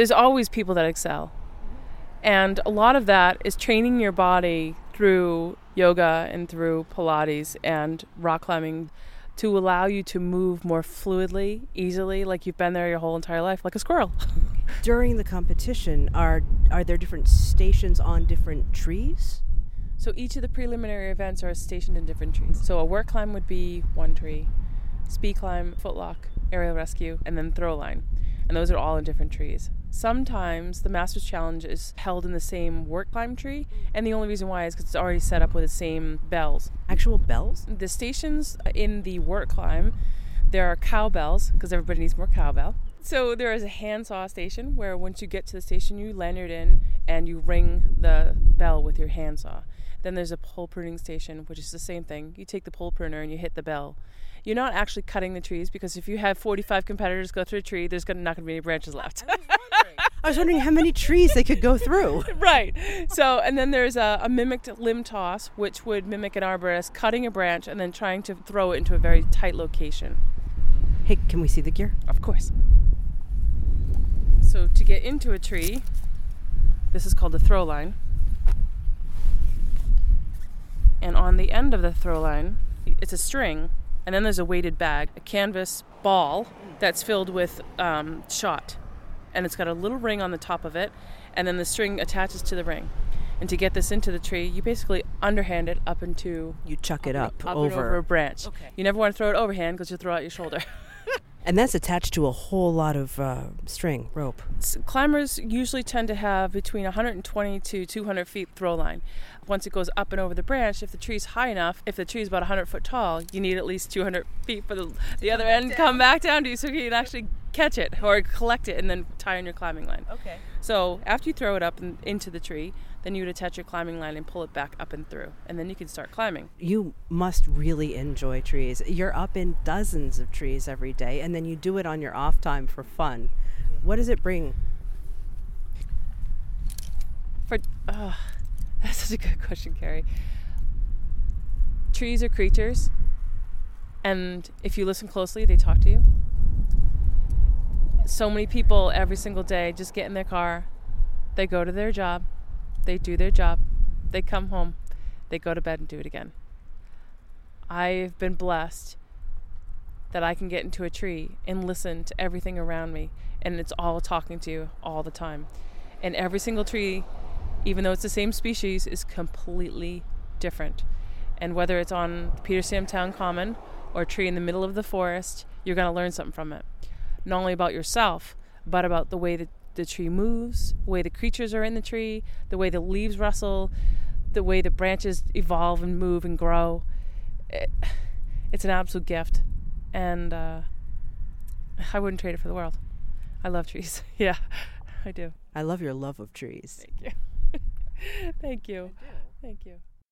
there's always people that excel. And a lot of that is training your body through yoga and through Pilates and rock climbing to allow you to move more fluidly, easily, like you've been there your whole entire life, like a squirrel. During the competition, are are there different stations on different trees? So each of the preliminary events are stationed in different trees. So a work climb would be one tree, speed climb, footlock, aerial rescue, and then throw line. And those are all in different trees. Sometimes the Masters Challenge is held in the same work climb tree, and the only reason why is because it's already set up with the same bells. Actual bells? The stations uh, in the work climb, there are cowbells, because everybody needs more cowbell. So there is a handsaw station where once you get to the station, you lanyard in and you ring the bell with your handsaw. Then there's a pole pruning station, which is the same thing. You take the pole pruner and you hit the bell. You're not actually cutting the trees because if you have 45 competitors go through a tree, there's not going to be any branches left. I was wondering how many trees they could go through. right. So, and then there's a, a, mimicked limb toss, which would mimic an arborist cutting a branch and then trying to throw it into a very tight location. Hey, can we see the gear? Of course. So, to get into a tree, this is called the throw line. And on the end of the throw line, it's a string, and then there's a weighted bag, a canvas ball that's filled with um, shot and it's got a little ring on the top of it, and then the string attaches to the ring. And to get this into the tree, you basically underhand it up into you chuck it up, up over. over a branch. Okay. You never want to throw it overhand because you'll throw out your shoulder. and that's attached to a whole lot of uh, string rope. So climbers usually tend to have between 120 to 200 feet throw line. Once it goes up and over the branch, if the tree's high enough, if the tree's about 100 foot tall, you need at least 200 feet for the, the other end to come back down to you so you can actually catch it or collect it and then tie on your climbing line. Okay. So after you throw it up and into the tree, then you would attach your climbing line and pull it back up and through, and then you can start climbing. You must really enjoy trees. You're up in dozens of trees every day, and then you do it on your off time for fun. What does it bring? For oh, that's such a good question, Carrie. Trees are creatures, and if you listen closely, they talk to you so many people every single day just get in their car, they go to their job, they do their job, they come home, they go to bed and do it again. I've been blessed that I can get into a tree and listen to everything around me, and it's all talking to you all the time. And every single tree, even though it's the same species, is completely different. And whether it's on Petersham Town Common or a tree in the middle of the forest, you're going to learn something from it not only about yourself, but about the way that the tree moves, the way the creatures are in the tree, the way the leaves rustle, the way the branches evolve and move and grow. It, it's an absolute gift. And uh, I wouldn't trade it for the world. I love trees. yeah, I do. I love your love of trees. Thank you. Thank you. Thank you.